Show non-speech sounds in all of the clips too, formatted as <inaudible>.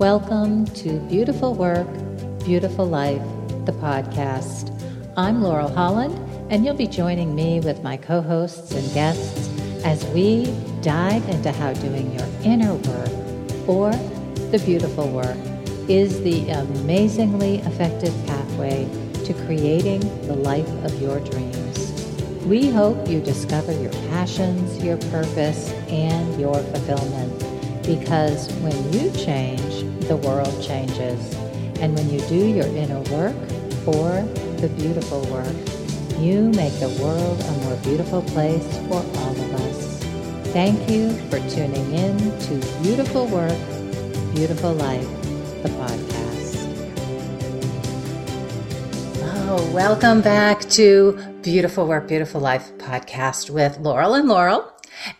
Welcome to Beautiful Work, Beautiful Life, the podcast. I'm Laurel Holland, and you'll be joining me with my co hosts and guests as we dive into how doing your inner work or the beautiful work is the amazingly effective pathway to creating the life of your dreams. We hope you discover your passions, your purpose, and your fulfillment. Because when you change, the world changes. And when you do your inner work for the beautiful work, you make the world a more beautiful place for all of us. Thank you for tuning in to Beautiful Work, Beautiful Life, the podcast. Oh, welcome back to Beautiful Work, Beautiful Life podcast with Laurel and Laurel.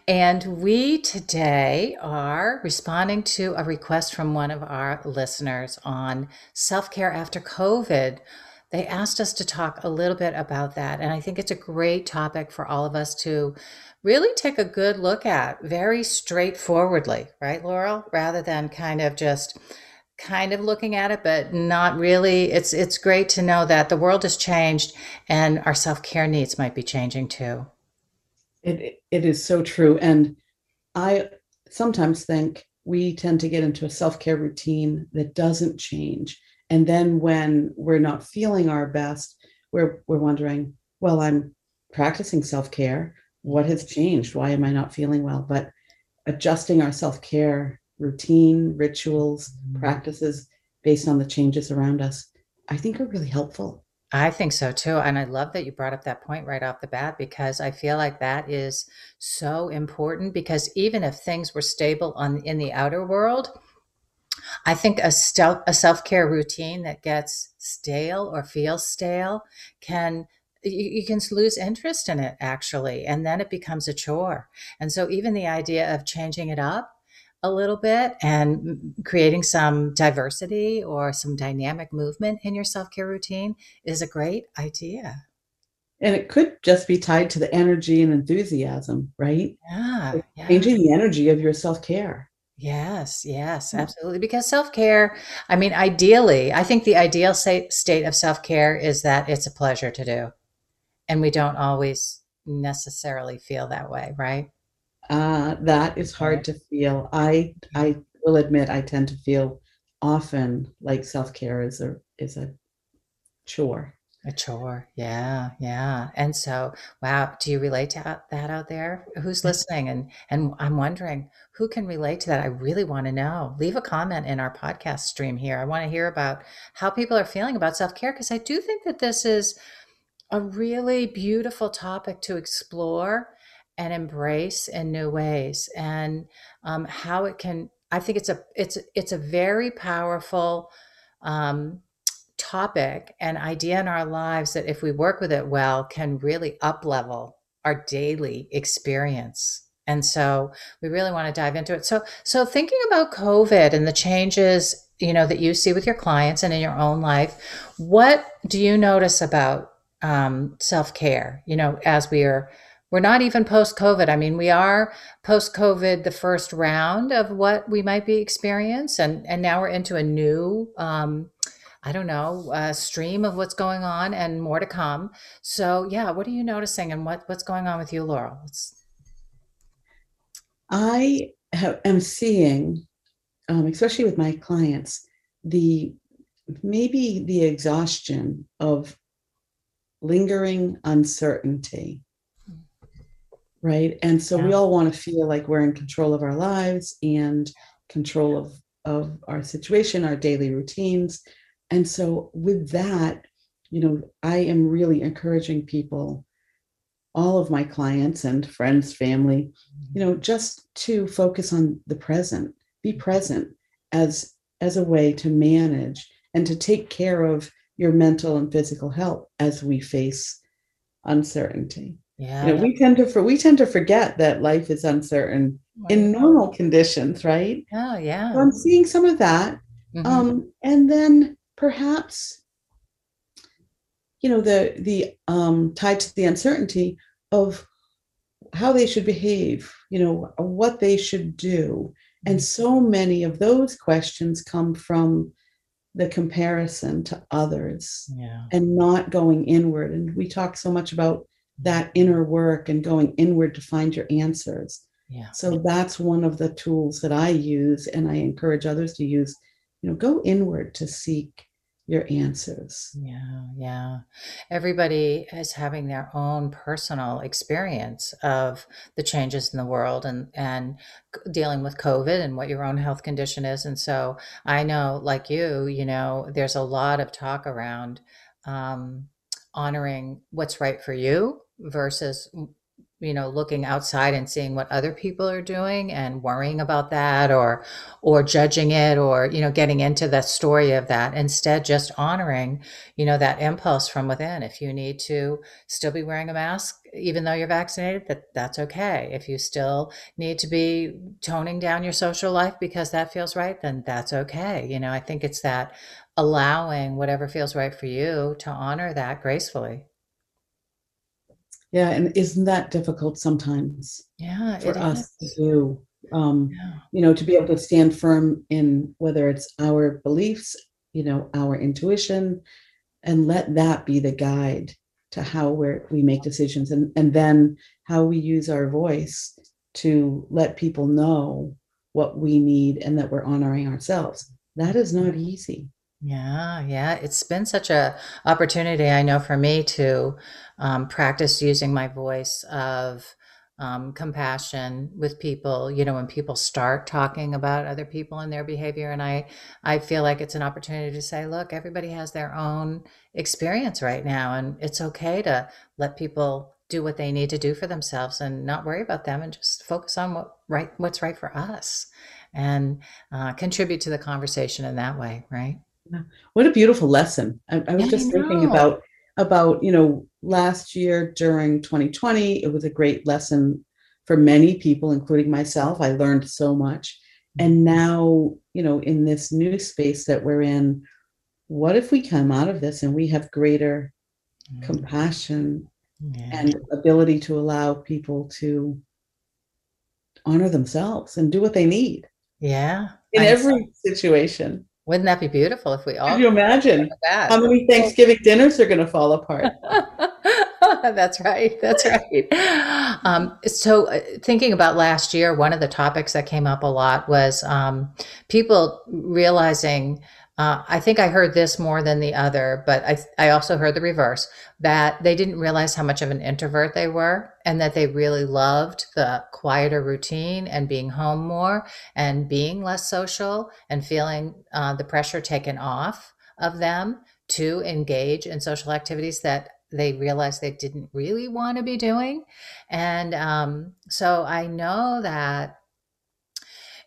And we today are responding to a request from one of our listeners on self care after COVID. They asked us to talk a little bit about that. And I think it's a great topic for all of us to really take a good look at very straightforwardly, right, Laurel? Rather than kind of just kind of looking at it but not really it's it's great to know that the world has changed and our self-care needs might be changing too it it is so true, and I sometimes think we tend to get into a self care routine that doesn't change, and then when we're not feeling our best, we're we're wondering, well, I'm practicing self care. What has changed? Why am I not feeling well? But adjusting our self care routine, rituals, mm-hmm. practices based on the changes around us, I think are really helpful. I think so too. And I love that you brought up that point right off the bat because I feel like that is so important because even if things were stable on in the outer world, I think a, stel- a self-care routine that gets stale or feels stale can you, you can lose interest in it actually and then it becomes a chore. And so even the idea of changing it up a little bit and creating some diversity or some dynamic movement in your self care routine is a great idea. And it could just be tied to the energy and enthusiasm, right? Yeah. yeah. Changing the energy of your self care. Yes, yes, absolutely. Because self care, I mean, ideally, I think the ideal state of self care is that it's a pleasure to do. And we don't always necessarily feel that way, right? Uh, that is hard to feel. I I will admit I tend to feel often like self care is a is a chore. A chore, yeah, yeah. And so, wow, do you relate to that out there? Who's listening? And and I'm wondering who can relate to that. I really want to know. Leave a comment in our podcast stream here. I want to hear about how people are feeling about self care because I do think that this is a really beautiful topic to explore and embrace in new ways. And um, how it can i think it's a it's it's a very powerful um, topic and idea in our lives that if we work with it well can really up level our daily experience. And so we really want to dive into it. So so thinking about covid and the changes you know that you see with your clients and in your own life what do you notice about um, self-care you know as we are we're not even post COVID. I mean, we are post COVID, the first round of what we might be experiencing. And, and now we're into a new, um, I don't know, uh, stream of what's going on, and more to come. So, yeah, what are you noticing, and what what's going on with you, Laurel? I am seeing, um, especially with my clients, the maybe the exhaustion of lingering uncertainty right? And so yeah. we all want to feel like we're in control of our lives and control of of our situation our daily routines. And so with that you know i am really encouraging people all of my clients and friends family mm-hmm. you know just to focus on the present be present as as a way to manage and to take care of your mental and physical health as we face uncertainty yeah. You know, we tend to for we tend to forget that life is uncertain right. in normal conditions, right? Oh, yeah. So I'm seeing some of that. Mm-hmm. Um, and then perhaps, you know, the the um tied to the uncertainty of how they should behave, you know, what they should do. And Mm. so many of those questions come from the comparison to others Yeah. and not going inward. And we talk so much about that inner work and going inward to find your answers. Yeah. So that's one of the tools that I use and I encourage others to use. You know, go inward to seek your answers. Yeah, yeah. Everybody is having their own personal experience of the changes in the world and and dealing with COVID and what your own health condition is. And so I know, like you, you know, there's a lot of talk around um, honoring what's right for you versus you know looking outside and seeing what other people are doing and worrying about that or or judging it or you know getting into the story of that. Instead just honoring you know that impulse from within. If you need to still be wearing a mask even though you're vaccinated that that's okay. If you still need to be toning down your social life because that feels right then that's okay. You know i think it's that allowing whatever feels right for you to honor that gracefully Yeah, and isn't that difficult sometimes yeah for it us to do? Um, yeah you know, to be able to stand firm in whether it's our beliefs, you know, our intuition, and let that be the guide to how we're, we make decisions and, and then how we use our voice to let people know what we need and that we're honoring ourselves. That is not easy. Yeah, yeah. It's been such a opportunity, I know, for me to um, practice using my voice of um, compassion with people. You know, when people start talking about other people and their behavior, and I, I feel like it's an opportunity to say, look, everybody has their own experience right now, and it's okay to let people do what they need to do for themselves and not worry about them, and just focus on what right, what's right for us, and uh, contribute to the conversation in that way, right? What a beautiful lesson. I, I was I just thinking about about, you know, last year during 2020, it was a great lesson for many people, including myself. I learned so much. And now, you know, in this new space that we're in, what if we come out of this and we have greater Mm, compassion Yeah, and ability to allow people to honor themselves and do what they need yeah. in I every situation? Wouldn't that be beautiful if we all Could you imagine how many Thanksgiving dinners are going to fall apart? <laughs> That's right. That's right. Um, so, uh, thinking about last year, one of the topics that came up a lot was um, people realizing. Uh, I think I heard this more than the other, but I, I also heard the reverse that they didn't realize how much of an introvert they were and that they really loved the quieter routine and being home more and being less social and feeling uh, the pressure taken off of them to engage in social activities that they realized they didn't really want to be doing. And um, so I know that,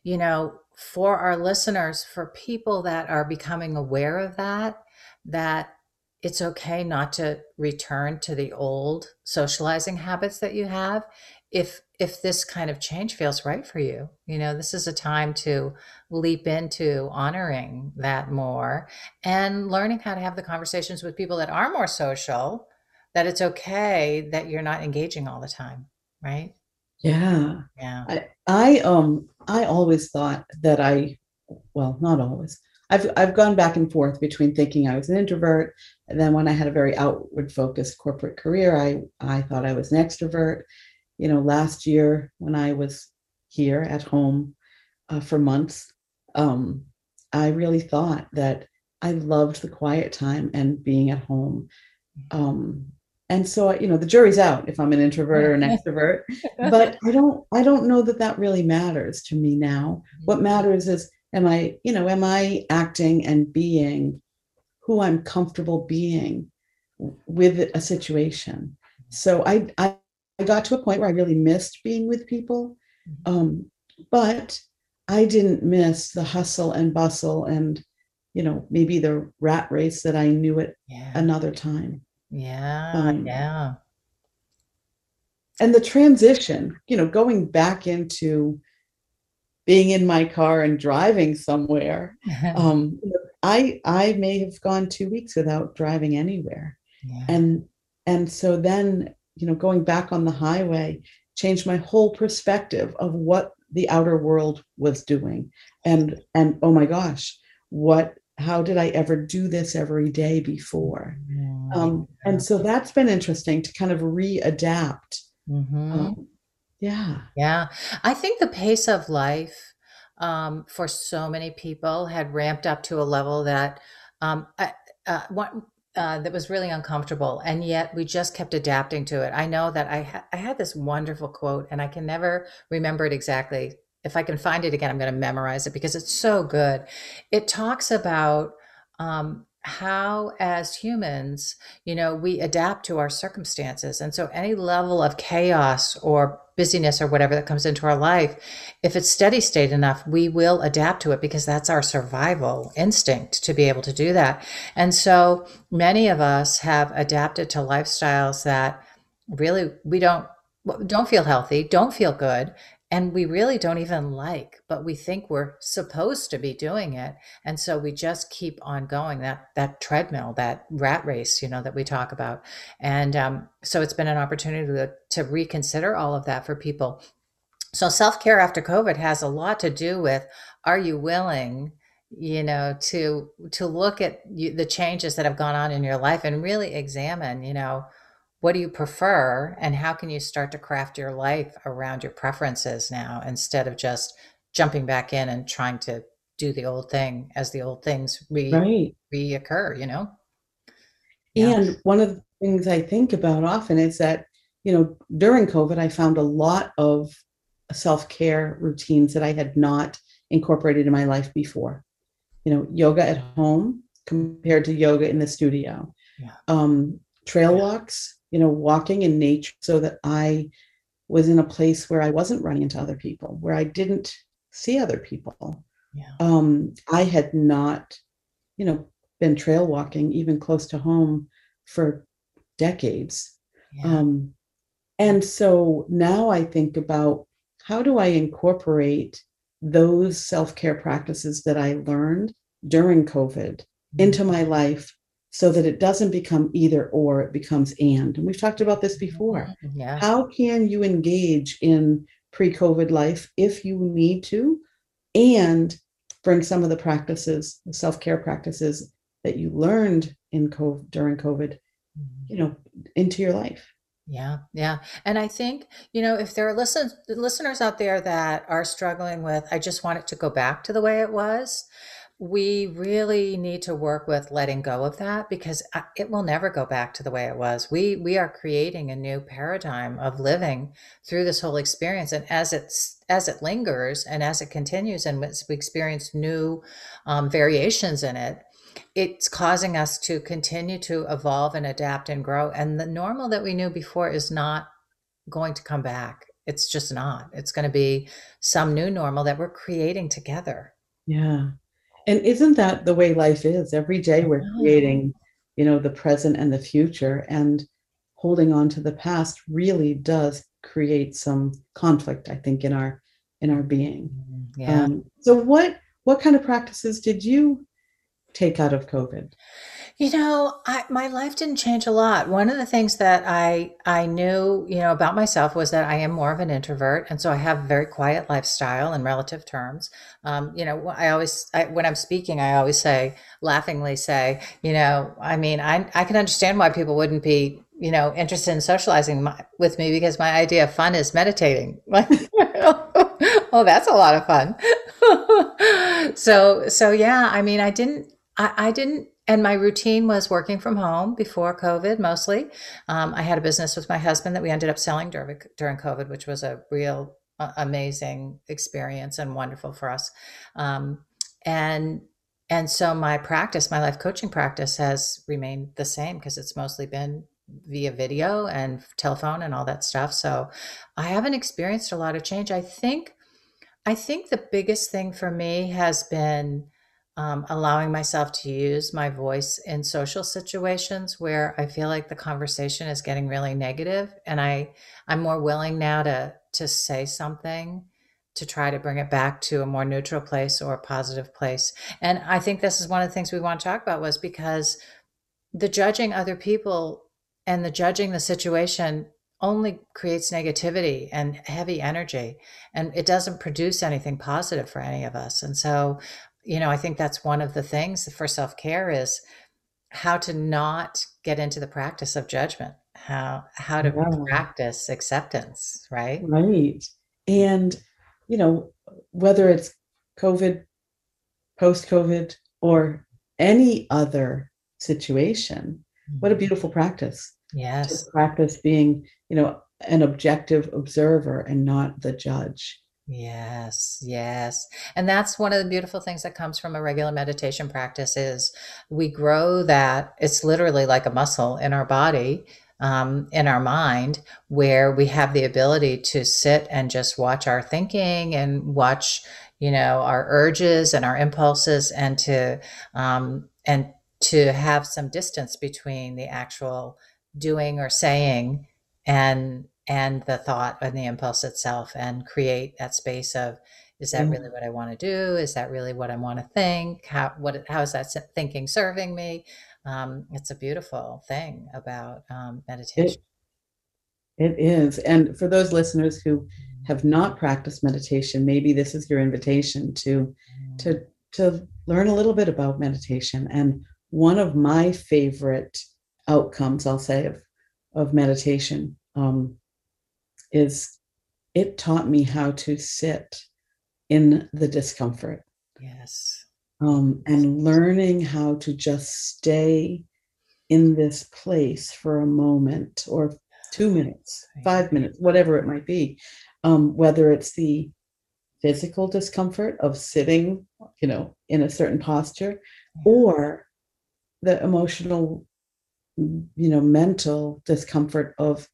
you know, for our listeners, for people that are becoming aware of that, that it's okay not to return to the old socializing habits that you have if if this kind of change feels right for you you know this is a time to leap into honoring that more and learning how to have the conversations with people that are more social that it's okay that you're not engaging all the time right Yeah. yeah I I um I always thought that I well, not always. I've I've gone back and forth between thinking I was an introvert, and then when I had a very outward focused corporate career, I I thought I was an extrovert. You know, last year when I was here at home uh, for months, um, I really thought that I loved the quiet time and being at home. Um, and so, you know, the jury's out if I'm an introvert or an <laughs> extrovert but I don't I don't know that that really matters to me now. What matters is am I, you know, am I acting and being who I'm comfortable being with a situation. So I I, I got to a point where I really missed being with people. Um, but I didn't miss the hustle and bustle and you know maybe the rat race that I knew at yeah another time. yeah Um, yeah and the transition, you know, going back into being in my car and driving somewhere. <laughs> Um, I I may have gone two weeks without driving anywhere, yeah and and so then you know going back on the highway changed my whole perspective of what the outer world was doing and and oh my gosh what how did i ever do this every day before mm-hmm. um, and so that's been interesting to kind of readapt mm-hmm. um, yeah. Yeah. I think the pace of life um, for so many people had ramped up to a level that um, uh, one, uh, that was really uncomfortable and yet we just kept adapting to it. I know that i, ha- I had this wonderful quote and i can never remember it exactly. If i can find it again i'm going to memorize it because it's so good. It talks about um, how as humans you know we adapt to our circumstances. And so any level of chaos or busyness or whatever that comes into our life if it's steady state enough we will adapt to it because that's our survival instinct to be able to do that. And so many of us have adapted to lifestyles that really we don't don't feel healthy don't feel good and we really don't even like but we think we're supposed to be doing it. And so we just keep on going that that treadmill that rat race you know that we talk about. And um, so it's been an opportunity to, to reconsider all of that for people. So self-care after covid has a lot to do with are you willing you know to to look at you, the changes that have gone on in your life and really examine you know what do you prefer and how can you start to craft your life around your preferences now instead of just jumping back in and trying to do the old thing as the old things re- right. reoccur you know yeah. and one of the things i think about often is that you know during covid i found a lot of self-care routines that i had not incorporated in my life before you know yoga at home compared to yoga in the studio yeah. um, trail yeah. walks you know, walking in nature so that I was in a place where I wasn't running into other people, where I didn't see other people. Yeah. Um, I had not, you know, been trail walking even close to home for decades. Yeah. Um, and so now I think about how do I incorporate those self care practices that I learned during COVID mm-hmm. into my life so that it doesn't become either or, it becomes and. And we've talked about this before. Mm-hmm. Yeah. How can you engage in pre COVID life if you need to and bring some of the practices, the self care practices that you learned in COVID during COVID, mm-hmm. you know, into your life? Yeah, yeah. And I think, you know, if there are listen, listeners out there that are struggling with, I just want it to go back to the way it was, we really need to work with letting go of that because it will never go back to the way it was. We we are creating a new paradigm of living through this whole experience, and as it's as it lingers and as it continues, and as we experience new um, variations in it, it's causing us to continue to evolve and adapt and grow. And the normal that we knew before is not going to come back. It's just not. It's going to be some new normal that we're creating together. Yeah. And isn't that the way life is? Every day we're creating, you know, the present and the future, and holding on to the past really does create some conflict, I think, in our in our being. Mm-hmm. Yeah. Um, so what what kind of practices did you take out of COVID? You know, I, my life didn't change a lot. One of the things that I I knew, you know, about myself was that I am more of an introvert, and so I have a very quiet lifestyle in relative terms. Um, you know, I always I, when I'm speaking, I always say, laughingly say, you know, I mean, I I can understand why people wouldn't be, you know, interested in socializing my, with me because my idea of fun is meditating. <laughs> oh, that's a lot of fun. <laughs> so so yeah, I mean, I didn't I, I didn't and my routine was working from home before COVID mostly. Um, I had a business with my husband that we ended up selling during, during COVID, which was a real uh, amazing experience and wonderful for us. Um, and and so my practice, my life coaching practice, has remained the same because it's mostly been via video and telephone and all that stuff. So I haven't experienced a lot of change. I think I think the biggest thing for me has been um, allowing myself to use my voice in social situations where I feel like the conversation is getting really negative, and I I'm more willing now to to say something to try to bring it back to a more neutral place or a positive place. And I think this is one of the things we want to talk about was because the judging other people and the judging the situation only creates negativity and heavy energy and it doesn't produce anything positive for any of us and so you know i think that's one of the things for self-care is how to not get into the practice of judgment how how to Yeah, practice acceptance right right. And, you know, whether it's COVID, post-COVID, or any other situation, what a Mhm. beautiful practice yes practice being, you know, an objective observer and not the judge. Yes, yes. And that's one of the beautiful things that comes from a regular meditation practice is we grow that it's literally like a muscle in our body, um, in our mind, where we have the ability to sit and just watch our thinking and watch, you know, our urges and our impulses and to um, and to have some distance between the actual doing or saying and and the thought and the impulse itself and create that space of is that really what I want to do? Is that really what I want to think? How what how is that thinking serving me? Um, it's a beautiful thing about um, meditation. it it is. And for those listeners who have not practiced meditation, maybe this is your invitation to Mm, to to learn a little bit about meditation. And one of my favorite outcomes, I'll say, of of meditation um, is it taught me how to sit in the discomfort yes. um, and learning how to just stay in this place for a moment or two minutes, five minutes, whatever it might be. Um, whether it's the physical discomfort of sitting, you know, in a certain posture, or the emotional, you know, mental discomfort of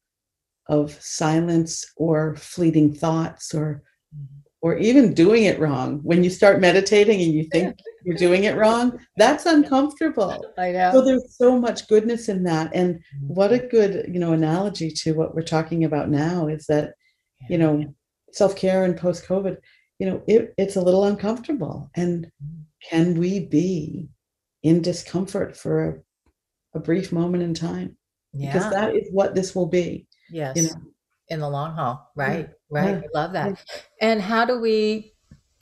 of silence or fleeting thoughts or Mhm. or even doing it wrong. When you start meditating and you think you're doing it wrong, that's uncomfortable. I know. So there's so much goodness in that. And what a good, you know, analogy to what we're talking about now is that, you know, self-care and post-COVID, you know, it, it's a little uncomfortable. And Mhm. can we be in discomfort for a, a brief moment in time? Yeah. Because that is what this will be, you Yes. know. In the long haul. Yeah, Right. Right. yeah, I love yeah. that. And how do we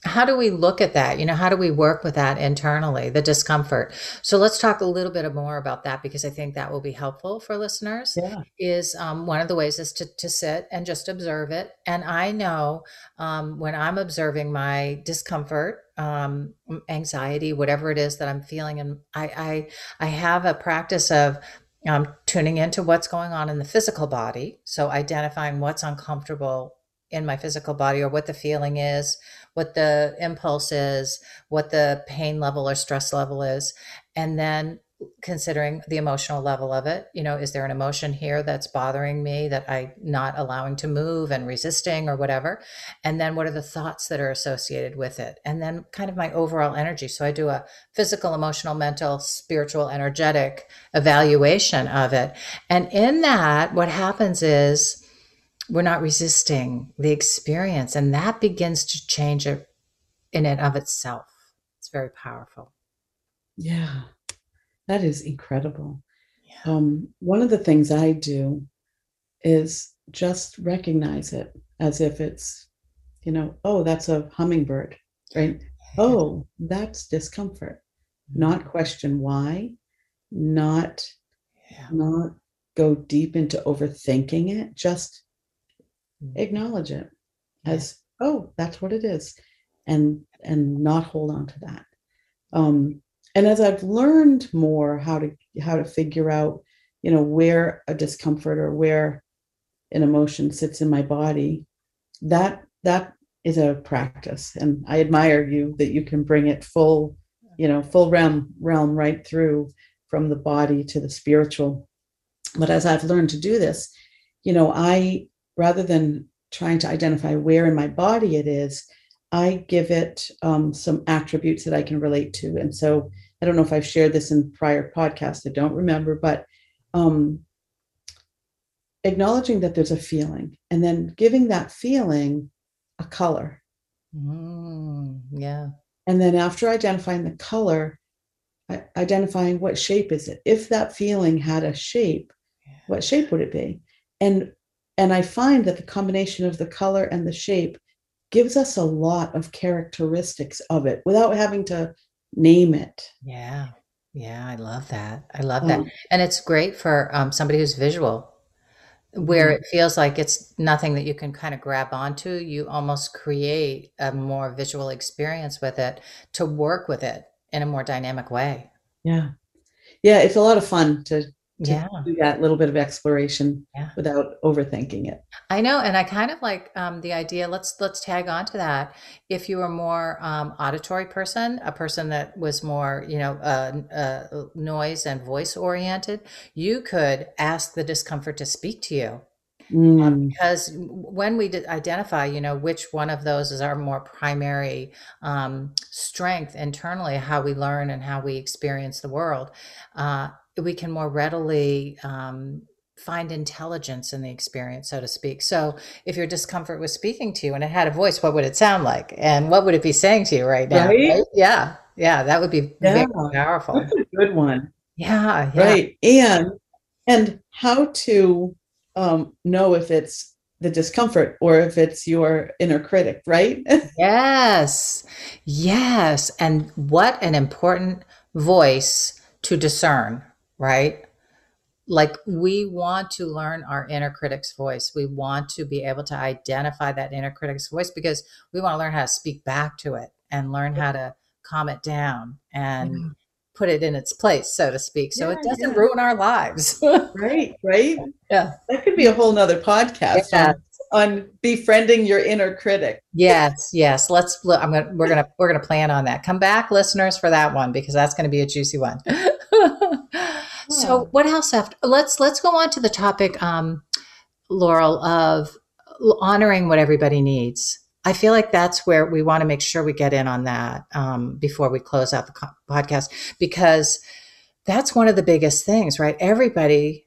how do we look at that? You know, how do we work with that internally, the discomfort? So let's talk a little bit more about that because I think that will be helpful for listeners. Yeah. Is um, one of the ways is to to sit and just observe it. And I know um, when I'm observing my discomfort, um, anxiety, whatever it is that I'm feeling, and I I, I have a practice of um, tuning into what's going on in the physical body. So identifying what's uncomfortable in my physical body or what the feeling is, what the impulse is, what the pain level or stress level is, and then considering the emotional level of it. You know, is there an emotion here that's bothering me that I'm not allowing to move and resisting or whatever? And then what are the thoughts that are associated with it? And then kind of my overall energy. So I do a physical, emotional, mental, spiritual, energetic evaluation of it. And in that, what happens is we're not resisting the experience, and that begins to change it in and of itself. It's very powerful. Yeah. That is incredible. Yeah. Um, one of the things I do is just recognize it as if it's, you know, oh, that's a hummingbird, right? <laughs> Oh, that's discomfort. Not question why, not Yeah. not go deep into overthinking it, just Mm. acknowledge it Yeah. as, oh, that's what it is, and and not hold on to that. Um, and as I've learned more how to how to figure out, you know, where a discomfort or where an emotion sits in my body, that that is a practice. And I admire you that you can bring it full, you know, full realm realm right through from the body to the spiritual. But as I've learned to do this, you know, I rather than trying to identify where in my body it is, I give it um, some attributes that I can relate to. And so I don't know if I've shared this in prior podcasts, I don't remember, but um, acknowledging that there's a feeling and then giving that feeling a color. Mm, yeah. And then after identifying the color, identifying what shape is it. If that feeling had a shape, Yeah. what shape would it be? And and I find that the combination of the color and the shape gives us a lot of characteristics of it without having to name it. Yeah. Yeah, I love that. I love that. Um, and it's great for um, somebody who's visual, where mm-hmm. it feels like it's nothing that you can kind of grab onto. You almost create a more visual experience with it to work with it in a more dynamic way. Yeah. Yeah, it's a lot of fun to yeah do that little bit of exploration yeah. without overthinking it i know and i kind of like um, the idea let's let's tag on to that if you were more um, auditory person a person that was more you know uh, uh, noise and voice oriented you could ask the discomfort to speak to you mm. um, because when we identify you know which one of those is our more primary um, strength internally how we learn and how we experience the world uh, we can more readily um, find intelligence in the experience, so to speak. So, if your discomfort was speaking to you and it had a voice, what would it sound like? And what would it be saying to you right now? Right? Right? Yeah, yeah, that would be yeah. very powerful. That's a good one. Yeah, yeah. right. And and how to um, know if it's the discomfort or if it's your inner critic, right? <laughs> yes, yes. And what an important voice to discern right? Like we want to learn our inner critic's voice. We want to be able to identify that inner critic's voice because we want to learn how to speak back to it and learn how to calm it down and yeah. put it in its place, so to speak, so yeah, it doesn't yeah. ruin our lives. <laughs> right, right. Yeah. That could be a whole nother podcast on, on befriending your inner critic. Yes, yes. Let's I'm gonna we're gonna we're gonna plan on that. Come back, listeners, for that one because that's gonna be a juicy one. <laughs> So what else after let's let's go on to the topic, um, Laurel, of honoring what everybody needs. I feel like that's where we want to make sure we get in on that um, before we close out the co- podcast because that's one of the biggest things, right? Everybody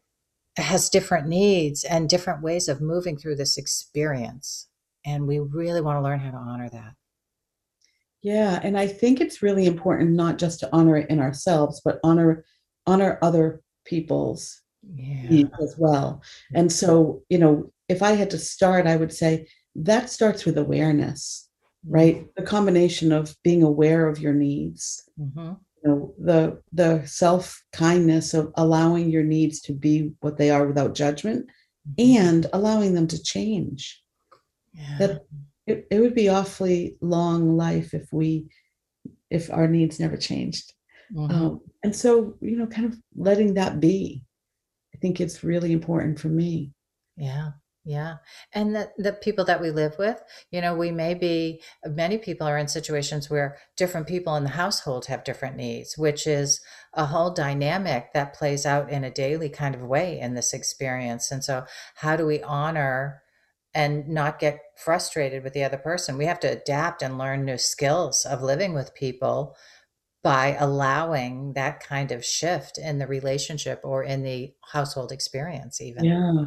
has different needs and different ways of moving through this experience. And we really want to learn how to honor that. Yeah. And I think it's really important not just to honor it in ourselves, but honor honor other people's yeah. needs as well. And so, you know, if I had to start, I would say that starts with awareness, right? Mm-hmm. The combination of being aware of your needs, mm-hmm. you know, the the self kindness of allowing your needs to be what they are without judgment, mm-hmm. and allowing them to change. Yeah. That it, it would be awfully long life if we if our needs never changed. Mm-hmm. Um, and so, you know, kind of letting that be, I think it's really important for me. Yeah. Yeah. And the, the people that we live with, you know, we may be, many people are in situations where different people in the household have different needs, which is a whole dynamic that plays out in a daily kind of way in this experience. And so, how do we honor and not get frustrated with the other person? We have to adapt and learn new skills of living with people by allowing that kind of shift in the relationship or in the household experience even. Yeah.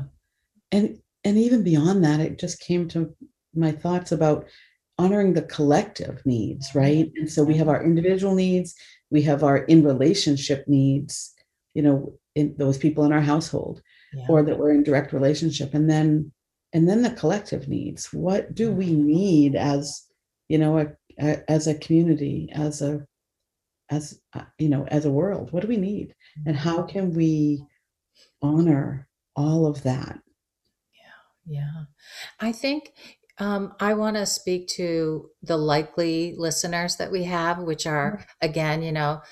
And and even beyond that it just came to my thoughts about honoring the collective needs right? And so we have our individual needs we have our in relationship needs you know in those people in our household yeah. or that we're in direct relationship. And then and then the collective needs. What do we need as you know a, a, as a community as a as uh, you know as a world what do we need and how mm-hmm. can we honor all of that yeah yeah i think um, I want to speak to the likely listeners that we have, which are again, you know,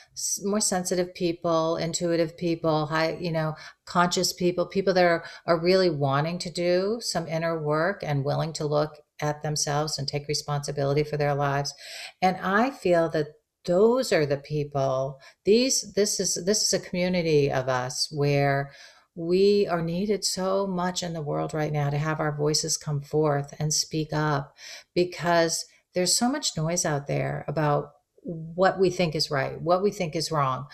more sensitive people, intuitive people, high, you know, conscious people, people that are are really wanting to do some inner work and willing to look at themselves and take responsibility for their lives. And I feel that those are the people these this is this is a community of us where we are needed so much in the world right now to have our voices come forth and speak up because there's so much noise out there about what we think is right, what we think is wrong,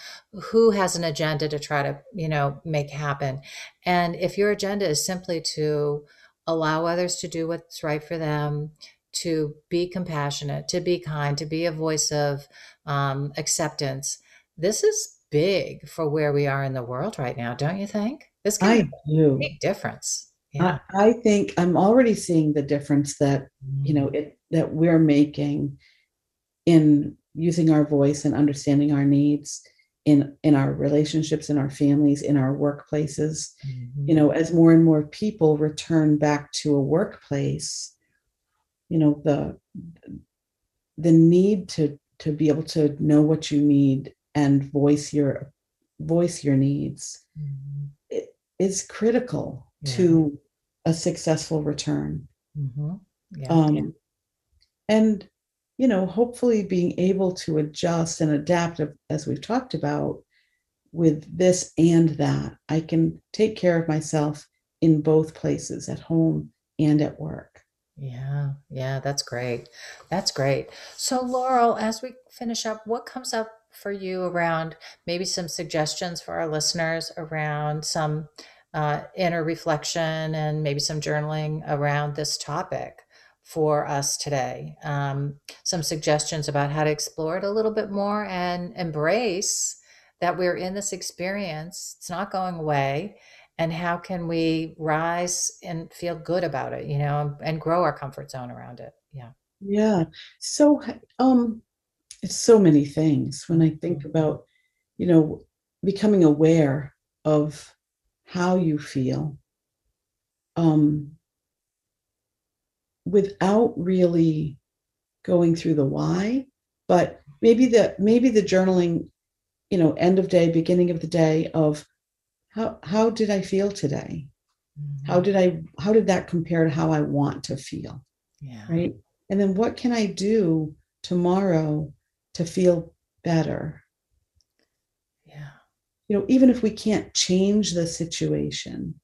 who has an agenda to try to, you know, make happen. And if your agenda is simply to allow others to do what's right for them, to be compassionate, to be kind, to be a voice of um, acceptance. This is big for where we are in the world right now, don't you think? This can I do. big difference. Yeah. I, I think I'm already seeing the difference that you know it that we're making in using our voice and understanding our needs in in our relationships in our families in our workplaces Mhm. you know as more and more people return back to a workplace you know the the need to to be able to know what you need and voice your voice your needs Mhm. i- is critical Yeah. to a successful return Mhm. Yeah. um, and you know hopefully being able to adjust and adapt as we've talked about with this and that i can take care of myself in both places at home and at work Yeah, yeah, that's great. That's great. So, Laurel, as we finish up, what comes up for you around maybe some suggestions for our listeners around some uh, inner reflection and maybe some journaling around this topic for us today? Um, some suggestions about how to explore it a little bit more and embrace that we're in this experience, it's not going away and how can we rise and feel good about it you know and grow our comfort zone around it yeah yeah so um it's so many things when i think Mhm. about you know becoming aware of how you feel um without really going through the why but maybe the maybe the journaling you know end of day beginning of the day of how how did i feel today? How Mhm. did i how did that compare to how i want to feel? Yeah. Right? And then what can i do tomorrow to feel better? Yeah. You know even if we can't change the situation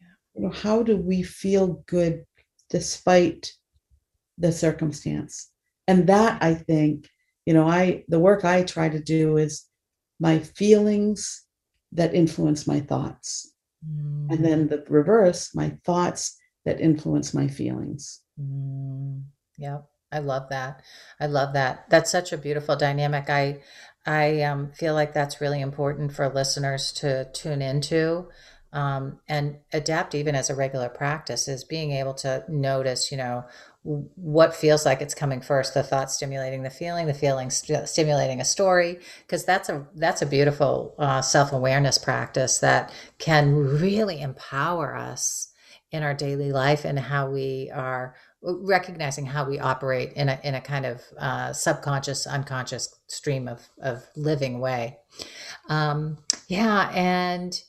Yeah. you know how do we feel good despite the circumstance? And that i think you know i the work i try to do is my feelings that influence my thoughts. Mm, and then the reverse my thoughts that influence my feelings. Mm, yep i love that. I love that. That's such a beautiful dynamic. I i um, feel like that's really important for listeners to tune into um, and adapt even as a regular practice is being able to notice you know what feels like it's coming first the thought stimulating the feeling the feeling st- stimulating a story because that's a that's a beautiful uh, self-awareness practice that can really empower us in our daily life and how we are recognizing how we operate in a, in a kind of uh, subconscious unconscious stream of, of living way. Um, yeah and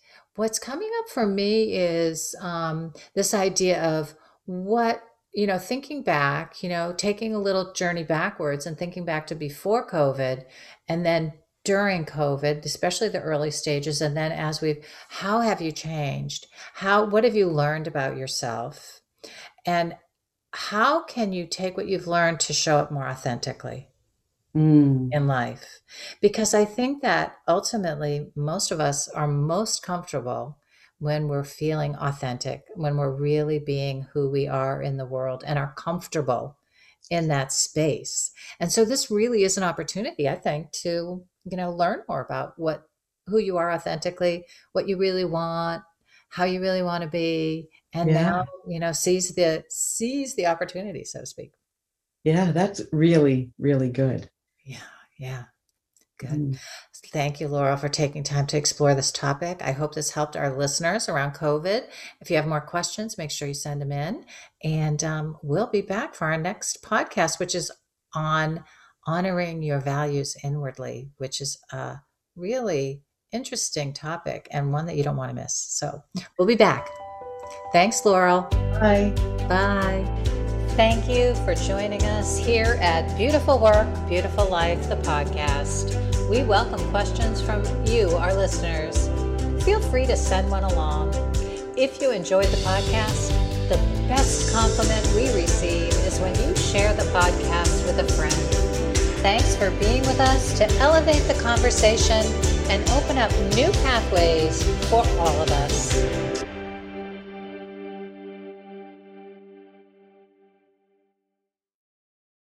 what's coming up for me is um, this idea of what you know thinking back you know taking a little journey backwards and thinking back to before covid and then during covid especially the early stages and then as we've how have you changed? How what have you learned about yourself? And how can you take what you've learned to show up more authentically Mm, in life. Because i think that ultimately most of us are most comfortable when we're feeling authentic when we're really being who we are in the world and are comfortable in that space. And so this really is an opportunity i think to you know learn more about what who you are authentically what you really want how you really want to be and yeah. now you know seize the seize the opportunity so to speak. Yeah that's really really good yeah yeah good Mm. Thank you, Laura, for taking time to explore this topic. I hope this helped our listeners around COVID. If you have more questions, make sure you send them in. And um, we'll be back for our next podcast, which is on honoring your values inwardly, which is a really interesting topic and one that you don't want to miss. So we'll be back. Thanks, Laurel. bye Bye. Thank you for joining us here at Beautiful Work, Beautiful Life, the podcast. We welcome questions from you, our listeners. Feel free to send one along. If you enjoyed the podcast, the best compliment we receive is when you share the podcast with a friend. Thanks for being with us to elevate the conversation and open up new pathways for all of us.